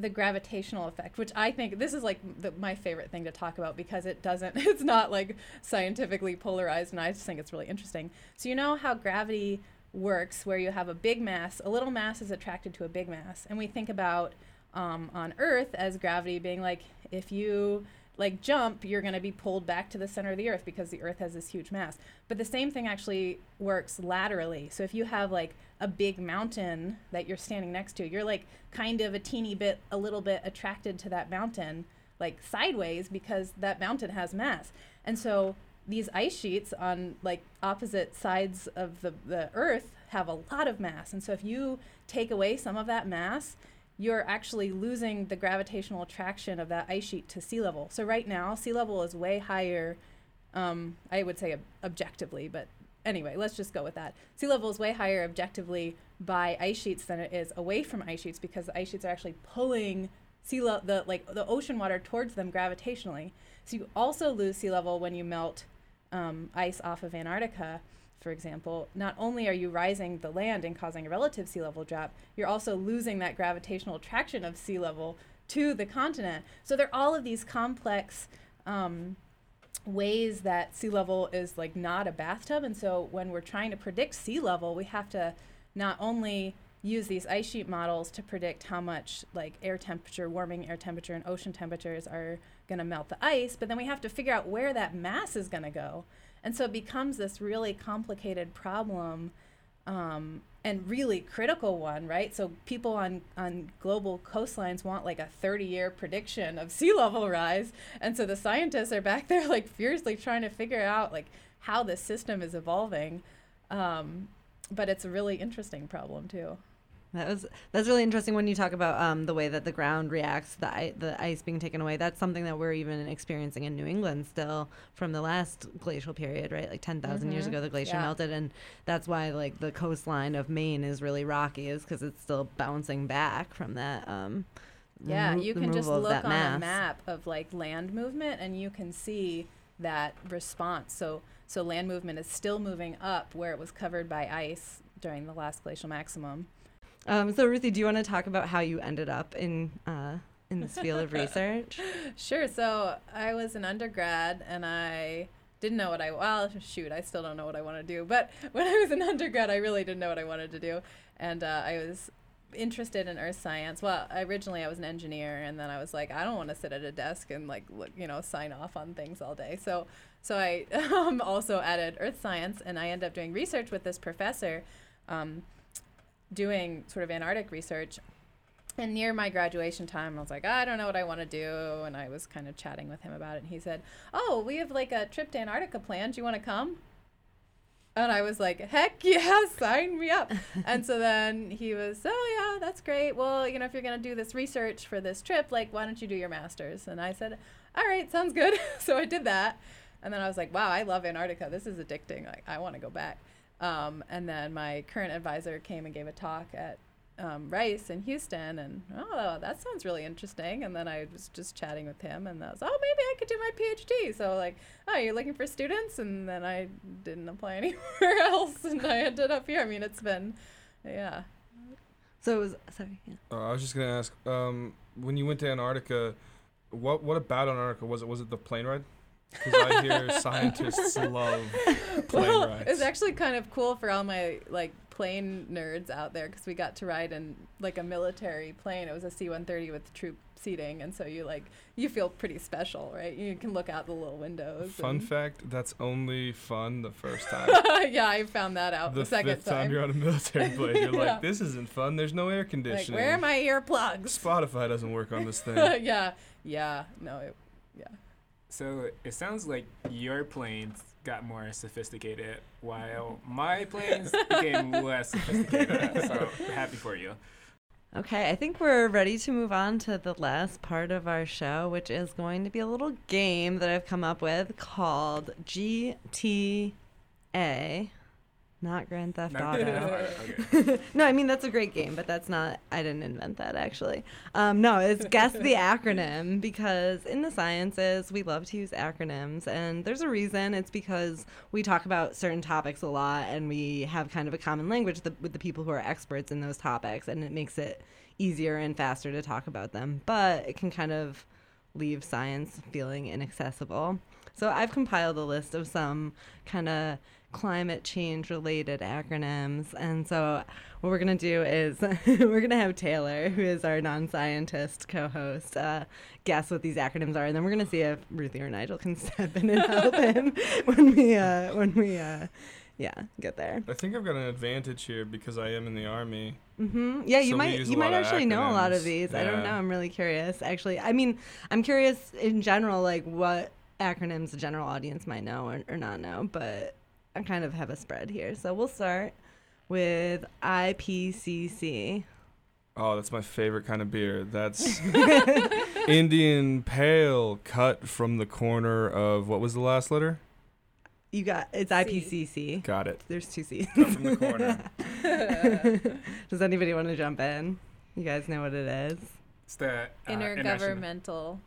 the gravitational effect, which I think this is like the, my favorite thing to talk about because it doesn't, <laughs> it's not like scientifically polarized, and I just think it's really interesting. So you know how gravity works, where you have a big mass, a little mass is attracted to a big mass, and we think about um, on Earth as gravity being like if you like jump, you're going to be pulled back to the center of the earth because the earth has this huge mass. But the same thing actually works laterally. So if you have like a big mountain that you're standing next to, you're like kind of a teeny bit, a little bit attracted to that mountain, like sideways because that mountain has mass. And so these ice sheets on like opposite sides of the, the earth have a lot of mass. And so if you take away some of that mass, you're actually losing the gravitational attraction of that ice sheet to sea level. So right now, sea level is way higher. Um, I would say ob- objectively, but anyway, let's just go with that. Sea level is way higher objectively by ice sheets than it is away from ice sheets because the ice sheets are actually pulling sea level, the like the ocean water towards them gravitationally. So you also lose sea level when you melt um, ice off of Antarctica for example, not only are you rising the land and causing a relative sea level drop, you're also losing that gravitational attraction of sea level to the continent. So there are all of these complex um, ways that sea level is like not a bathtub. And so when we're trying to predict sea level, we have to not only use these ice sheet models to predict how much like air temperature, warming air temperature, and ocean temperatures are going to melt the ice, but then we have to figure out where that mass is going to go. And so it becomes this really complicated problem um, and really critical one, right? So people on, on global coastlines want like a 30 year prediction of sea level rise. And so the scientists are back <laughs> there like fiercely trying to figure out like how the system is evolving. Um, but it's a really interesting problem too. That was that's really interesting when you talk about um, the way that the ground reacts, the I- the ice being taken away. That's something that we're even experiencing in New England still from the last glacial period, right? Like ten years Mhm. ago, the glacier Yeah. melted, and that's why like the coastline of Maine is really rocky, is because it's still bouncing back from that. Um, Yeah, remo- you can just look on mass. a map of like land movement and you can see that response. So so land movement is still moving up where it was covered by ice during the last glacial maximum. Um, so Ruthie, do you want to talk about how you ended up in uh, in this field of <laughs> research? Sure. So I was an undergrad and I didn't know what I well shoot I still don't know what I want to do but <laughs> when I was an undergrad I really didn't know what I wanted to do and uh, I was interested in earth science well originally I was an engineer and then I was like I don't want to sit at a desk and like look, you know sign off on things all day so so I <laughs> um, also added earth science and I ended up doing research with this professor um, doing sort of Antarctic research and near my graduation time, I was like, I don't know what I want to do. And I was kind of chatting with him about it. And he said, Oh, we have like a trip to Antarctica planned. Do you want to come? And I was like, Heck <laughs> yeah, sign me up. <laughs> and so then he was, Oh, yeah, that's great. Well, you know, if you're going to do this research for this trip, like, why don't you do your master's? And I said, All right, sounds good. <laughs> so I did that. And then I was like, Wow, I love Antarctica. This is addicting. Like, I want to go back. Um, and then my current advisor came and gave a talk at um, Rice in Houston, and oh, that sounds really interesting. And then I was just chatting with him, and I was, oh, maybe I could do my PhD. So like, oh, you're looking for students, and then I didn't apply <laughs> anywhere else, and I ended up here. I mean, it's been, yeah. So it was sorry. Yeah. Uh, I was just gonna ask, um, when you went to Antarctica, what what about Antarctica was it? Was it the plane ride? Because I hear scientists <laughs> love plane well, rides. it's actually kind of cool for all my like plane nerds out there because we got to ride in like a military plane. It was a C-130 with troop seating, and so you like you feel pretty special, right? You can look out the little windows. Fun fact: that's only fun the first <laughs> time. yeah, I found that out the, the second fifth time. time. you're on a military <laughs> plane, you're Yeah. like, "This isn't fun. There's no air like, conditioning. where are my earplugs? Spotify doesn't work on this thing." yeah, yeah, no, it, So it sounds like your planes got more sophisticated while my planes became <laughs> less sophisticated. so happy for you. Okay, I think we're ready to move on to the last part of our show, which is going to be a little game that I've come up with called GTA. Not Grand Theft Auto. <laughs> okay. no, I mean that's a great game, but that's not. I didn't invent that actually. Um, no, it's guess the <laughs> acronym because in the sciences we love to use acronyms, and there's a reason. It's because we talk about certain topics a lot, and we have kind of a common language th- with the people who are experts in those topics, and it makes it easier and faster to talk about them. But it can kind of leave science feeling inaccessible. So I've compiled a list of some kind of climate change related acronyms. And so what we're going to do is <laughs> we're going to have Taylor, who is our non scientist co host, uh, guess what these acronyms are. And then we're going to see if Ruthie or Nigel can <laughs> step in and help him <laughs> when we, uh, when we, uh, yeah, get there. I think I've got an advantage here because I am in the army. hmm Yeah, you So might you might actually know a lot of these. I don't know. I'm really curious. Actually, I mean, I'm curious in general, like what acronyms the general audience might know or, or not know. But I kind of have a spread here, so we'll start with IPCC. Oh, that's my favorite kind of beer. That's <laughs> <laughs> Indian Pale, cut from the corner of what was the last letter? You got it's IPCC. Got it. There's two C's. Cut from the corner. <laughs> Does anybody want to jump in? You guys know what it is. It's the uh, International intergovernmental.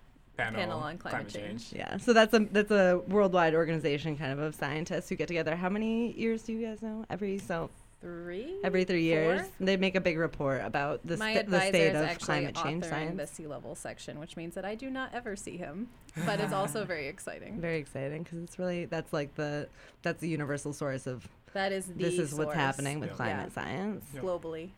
Panel, Panel on Climate Change. Yeah, so that's a that's a worldwide organization kind of of scientists who get together. How many years do you guys know? Every so Three. every three years Four? they make a big report about the, My sta- the advisor state is of actually climate change authoring science. the sea level section, which means that I do not ever see him, but it's also <laughs> very exciting. Very exciting because it's really that's like the that's the universal source of That is the this is what's happening with Yeah. climate science. Yep. globally.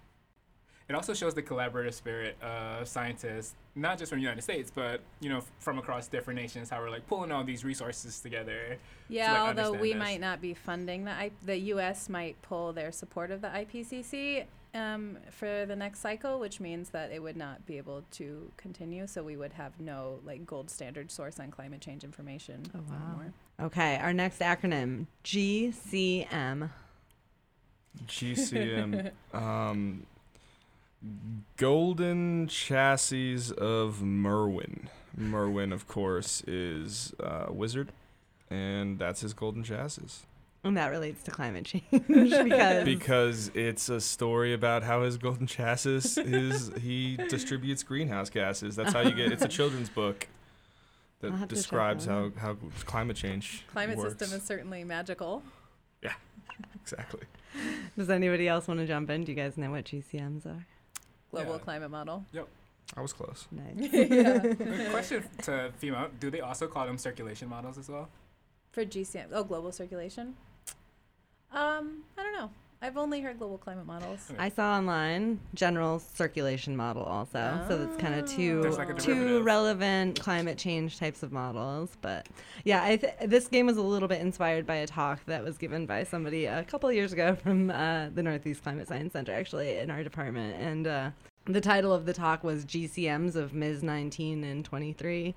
It also shows the collaborative spirit of scientists, not just from the United States, but you know, f- from across different nations. How we're like pulling all these resources together. Yeah, like, although we this. might not be funding the I- the U.S. might pull their support of the IPCC um, for the next cycle, which means that it would not be able to continue. So we would have no like gold standard source on climate change information Oh, wow. anymore. Okay, our next acronym GCM. GCM. <laughs> um, Golden Chassis of Merlin. Merlin, of course, is uh, wizard, and that's his golden chassis. And that relates to climate change <laughs> because Because it's a story about how his golden chassis is he distributes greenhouse gases. That's how you get. It's a children's book that have to check describes that how how climate change Climate works. system is certainly magical. Yeah, <laughs> exactly. does anybody else want to jump in? Do you guys know what GCMs are? Global Yeah. climate model. Yep. I was close. Nice. <laughs> <laughs> yeah. Question to FEMA. Do they also call them circulation models as well? For GCM, oh, global circulation. Um, I don't know. I've only heard global climate models. I saw online general circulation model also. So that's kind of two like two relevant climate change types of models. But yeah, I th- this game was a little bit inspired by a talk that was given by somebody a couple of years ago <laughs> from uh, the Northeast Climate Science Center, actually in our department, and. Uh, the title of the talk was GCMs of MIS 19 and 23,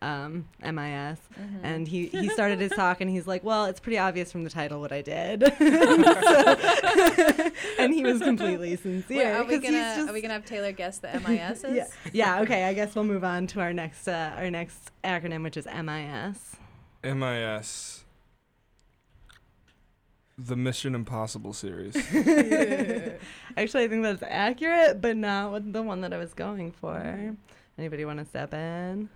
um, MIS. And he, he started his talk and he's like, Well, it's pretty obvious from the title what I did. So- <laughs> <laughs> and he was completely sincere. Wait, are we 'cause he's gonna just- are we gonna have Taylor guess the MIS <laughs> yeah. yeah, okay, I guess we'll move on to our next uh, our next acronym, which is MIS. MIS. The Mission Impossible series. <laughs> Actually, I think that's accurate, but not what the one that I was going for. Anybody want to step in?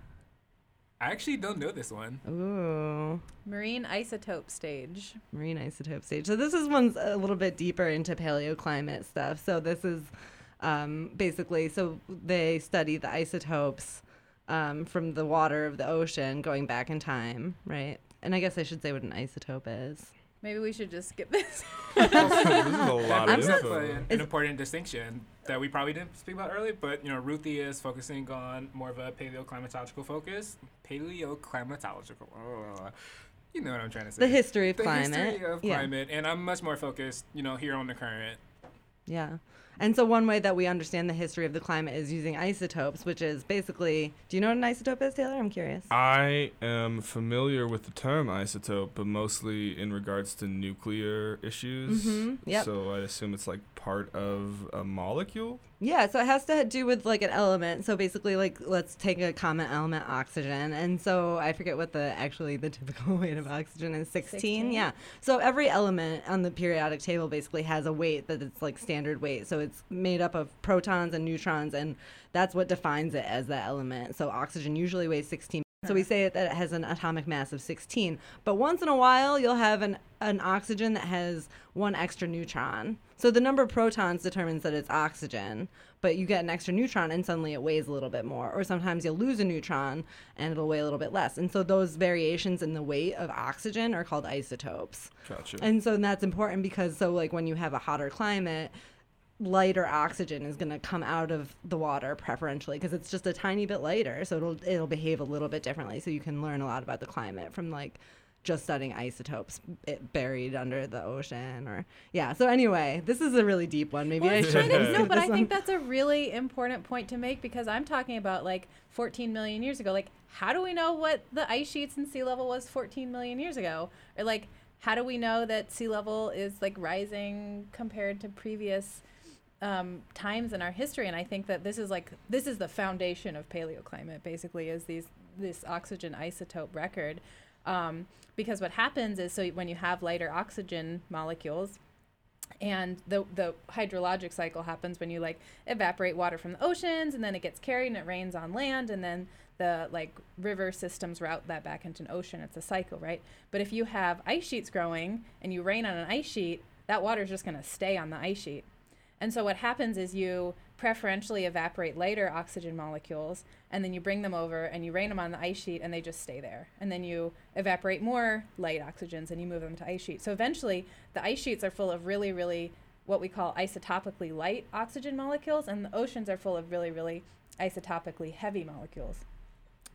I actually don't know this one. Ooh. Marine isotope stage. marine isotope stage. So this is one's a little bit deeper into paleoclimate stuff. So this is um, basically so they study the isotopes um, from the water of the ocean going back in time, right? And I guess I should say what an isotope is. Maybe we should just skip this. <laughs> this is a lot of <laughs> info. But an important distinction that we probably didn't speak about earlier, but you know, Ruthie is focusing on more of a paleoclimatological focus. Paleoclimatological. Oh, you know what I'm trying to say. The history of climate. The climate. history of yeah. climate, and I'm much more focused, you know, here on the current. Yeah. And so one way that we understand the history of the climate is using isotopes, which is basically do you know what an isotope is, Taylor? I'm curious. I am familiar with the term isotope, but mostly in regards to nuclear issues. Mhm, yep. So I assume it's like part of a molecule. Yeah, so it has to do with like an element. So basically, like let's take a common element, oxygen, and so I forget what the actually the <laughs> typical weight of oxygen is. Sixteen. 16? Yeah. So every element on the periodic table basically has a weight that it's like standard weight. So it's made up of protons and neutrons, and that's what defines it as that element. So oxygen usually weighs sixteen. So we say that it has an atomic mass of 16. But once in a while, you'll have an, an oxygen that has one extra neutron. So the number of protons determines that it's oxygen, but you get an extra neutron and suddenly it weighs a little bit more. Or sometimes you'll lose a neutron and it'll weigh a little bit less. And so those variations in the weight of oxygen are called isotopes. Gotcha. And so that's important because so like when you have a hotter climate, lighter oxygen is going to come out of the water preferentially because it's just a tiny bit lighter, so it'll it'll behave a little bit differently. So you can learn a lot about the climate from like just studying isotopes eh, buried under the ocean or yeah. So anyway, this is a really deep one. Maybe Well, I should <laughs> no, but I think that's a really important point to make because I'm talking about like 14 million years ago. Like, how do we know what the ice sheets and sea level was 14 million years ago? Or like, how do we know that sea level is like rising compared to previous um, times in our history? And I think that this is like this is the foundation of paleoclimate. Basically, is these this oxygen isotope record. Um, because what happens is so when you have lighter oxygen molecules and the the hydrologic cycle happens when you like evaporate water from the oceans and then it gets carried and it rains on land and then the like river systems route that back into an ocean it's a cycle right but if you have ice sheets growing and you rain on an ice sheet that water is just going to stay on the ice sheet and so what happens is you preferentially evaporate lighter oxygen molecules and then you bring them over and you rain them on the ice sheet and they just stay there. And then you evaporate more light oxygens and you move them to ice sheets. So eventually the ice sheets are full of really, really what we call isotopically light oxygen molecules and the oceans are full of really, really isotopically heavy molecules.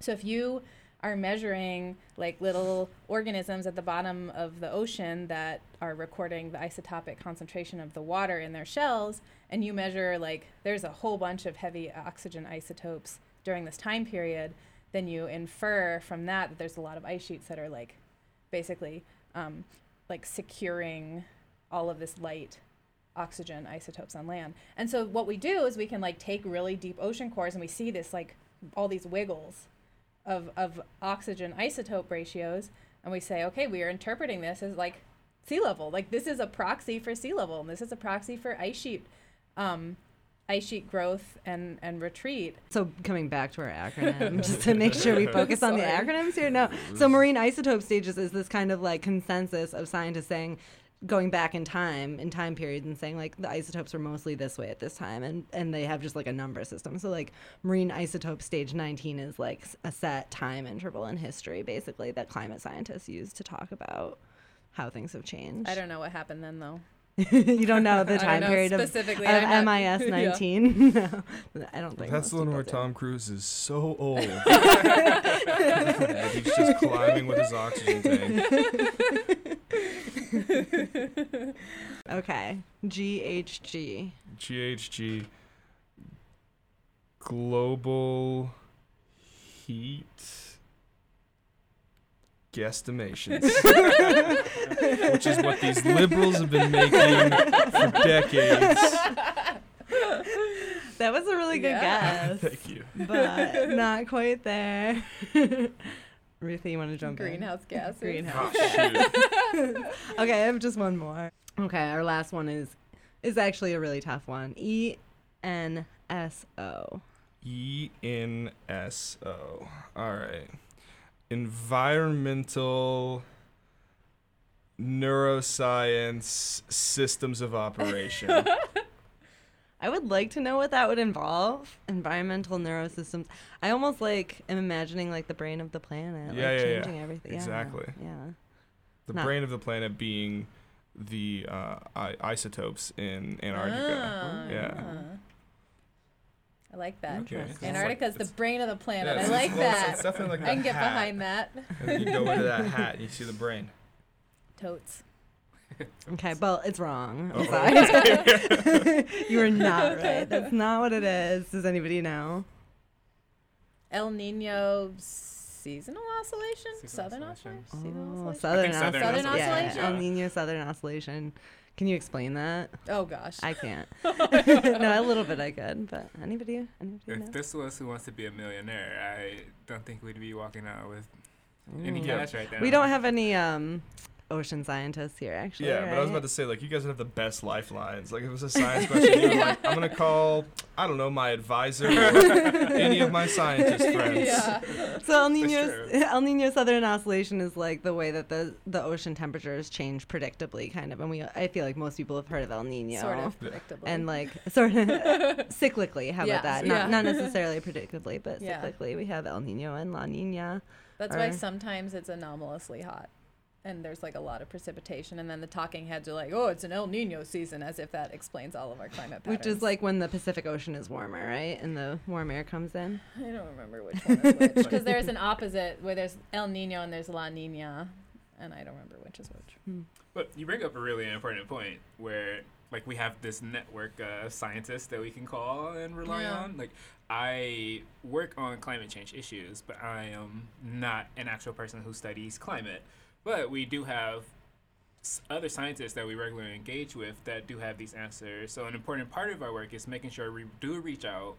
So if you are measuring like little organisms at the bottom of the ocean that are recording the isotopic concentration of the water in their shells and you measure like there's a whole bunch of heavy oxygen isotopes during this time period then you infer from that that there's a lot of ice sheets that are like basically um, like securing all of this light oxygen isotopes on land. And so what we do is we can like take really deep ocean cores and we see this like all these wiggles of of oxygen isotope ratios and we say okay, we are interpreting this as like sea level. Like this is a proxy for sea level and this is a proxy for ice sheet um ice sheet growth and and retreat. So coming back to our acronym, <laughs> just to make sure we <laughs> focus on the acronyms here. No, so marine isotope stages is this kind of like consensus of scientists saying going back in time in time periods and saying like the isotopes were mostly this way at this time and and they have just like a number system so like marine isotope stage 19 is like a set time interval in history basically that climate scientists use to talk about how things have changed I don't know what happened then though. <laughs> you don't know the <laughs> I time know period of, of not- MIS <laughs> yeah. 19 no I don't think That's the one where do. Tom Cruise is so old. He's just climbing with his oxygen tank. okay GHG GHG. Global heat guesstimations. <laughs> Which is what these liberals have been making for decades. that was a really good Yeah. guess <laughs> Thank you. but <laughs> not quite there. Ruthie, you want to jump in? Greenhouse gases. Greenhouse. Oh. Okay, I have just one more. Okay, our last one is is actually a really tough one. E N S O. E N S O. All right. Environmental neuroscience systems of operation. <laughs> I would like to know what that would involve. Environmental neurosystems. I almost like am imagining like the brain of the planet, Yeah, like yeah, yeah. changing everything. Exactly. Yeah. the Not- brain of the planet being the uh, I- isotopes in Antarctica. Ah, Yeah. I like that. Okay. Interesting. Antarctica's the brain of the planet. Yeah, I like close. that. It's definitely like I can get hat. behind that. And then you go into that hat and you see the brain. Totes. <laughs> Okay, well, it's wrong. I'm sorry. <laughs> <laughs> you are not right. That's not what it is. Does anybody know? El Nino seasonal oscillation? Seasonal Southern oscillation. oscillation? Oh, oscillation? southern, think southern oscillation. oscillation. Yeah, El Nino southern oscillation. Can you explain that? Oh gosh. I can't. <laughs> <laughs> no, a little bit I could, but anybody? Anybody know? If this was Who Wants to Be a Millionaire, I don't think we'd be walking out with any Mm. Cash right now. We don't have any um, ocean scientists here, actually. Yeah, but I was about to say, like, you guys would have the best lifelines. Like, if it was a science question, <laughs> you were like, I'm going to call, I don't know, my advisor or <laughs> any of my scientist friends. yeah. So El Nino. <laughs> El Nino southern oscillation is like the way that the the ocean temperatures change predictably, kind of. And we, I feel like most people have heard of El Nino. Sort of predictably. And like sort of cyclically, how Yeah, about that? yeah. Not not necessarily predictably, but Yeah. cyclically. We have El Nino and La Nina. That's why sometimes it's anomalously hot. And there's like a lot of precipitation, and then the talking heads are like, "Oh, it's an El Nino season," as if that explains all of our climate patterns. Which is like when the Pacific Ocean is warmer, right? And the warm air comes in. I don't remember which one is which <laughs> because there's an opposite where there's El Nino and there's La Nina, and I don't remember which is which. Hmm. But you bring up a really important point where, like, we have this network of scientists that we can call and rely Yeah. on. Like, I work on climate change issues, but I am not an actual person who studies climate. But we do have other scientists that we regularly engage with that do have these answers. So, an important part of our work is making sure we do reach out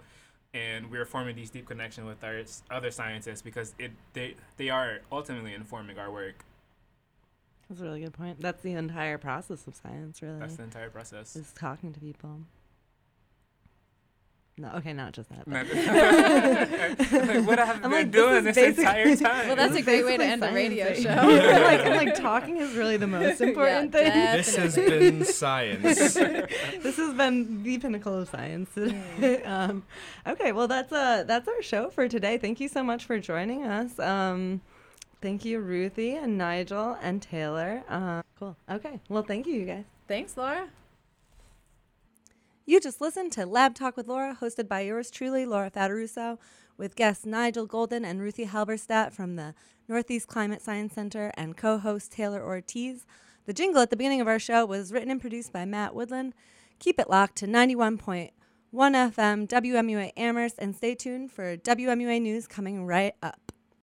and we're forming these deep connections with our other scientists because it they, they are ultimately informing our work. That's a really good point. That's the entire process of science, really. That's the entire process. is talking to people. No, okay, not just that. but- Not- <laughs> like, what have I I'm been like, doing is this, entire <laughs> time? Well, that's This a great way to end a radio show. right? <laughs> I'm like, I'm like, talking is really the most important Yeah, thing. This has been science. this has been the pinnacle of science. um, okay, well that's uh that's our show for today. Thank you so much for joining us. Um, thank you, Ruthie and Nigel and Taylor. Uh, cool. Okay. Well, thank you, you guys. Thanks, Laura. You just listened to Lab Talk with Laura, hosted by yours truly, Laura Fataruso, with guests Nigel Golden and Ruthie Halberstadt from the Northeast Climate Science Center and co host Taylor Ortiz. The jingle at the beginning of our show was written and produced by Matt Woodland. Keep it locked to 91.1 FM WMUA Amherst and stay tuned for WMUA news coming right up.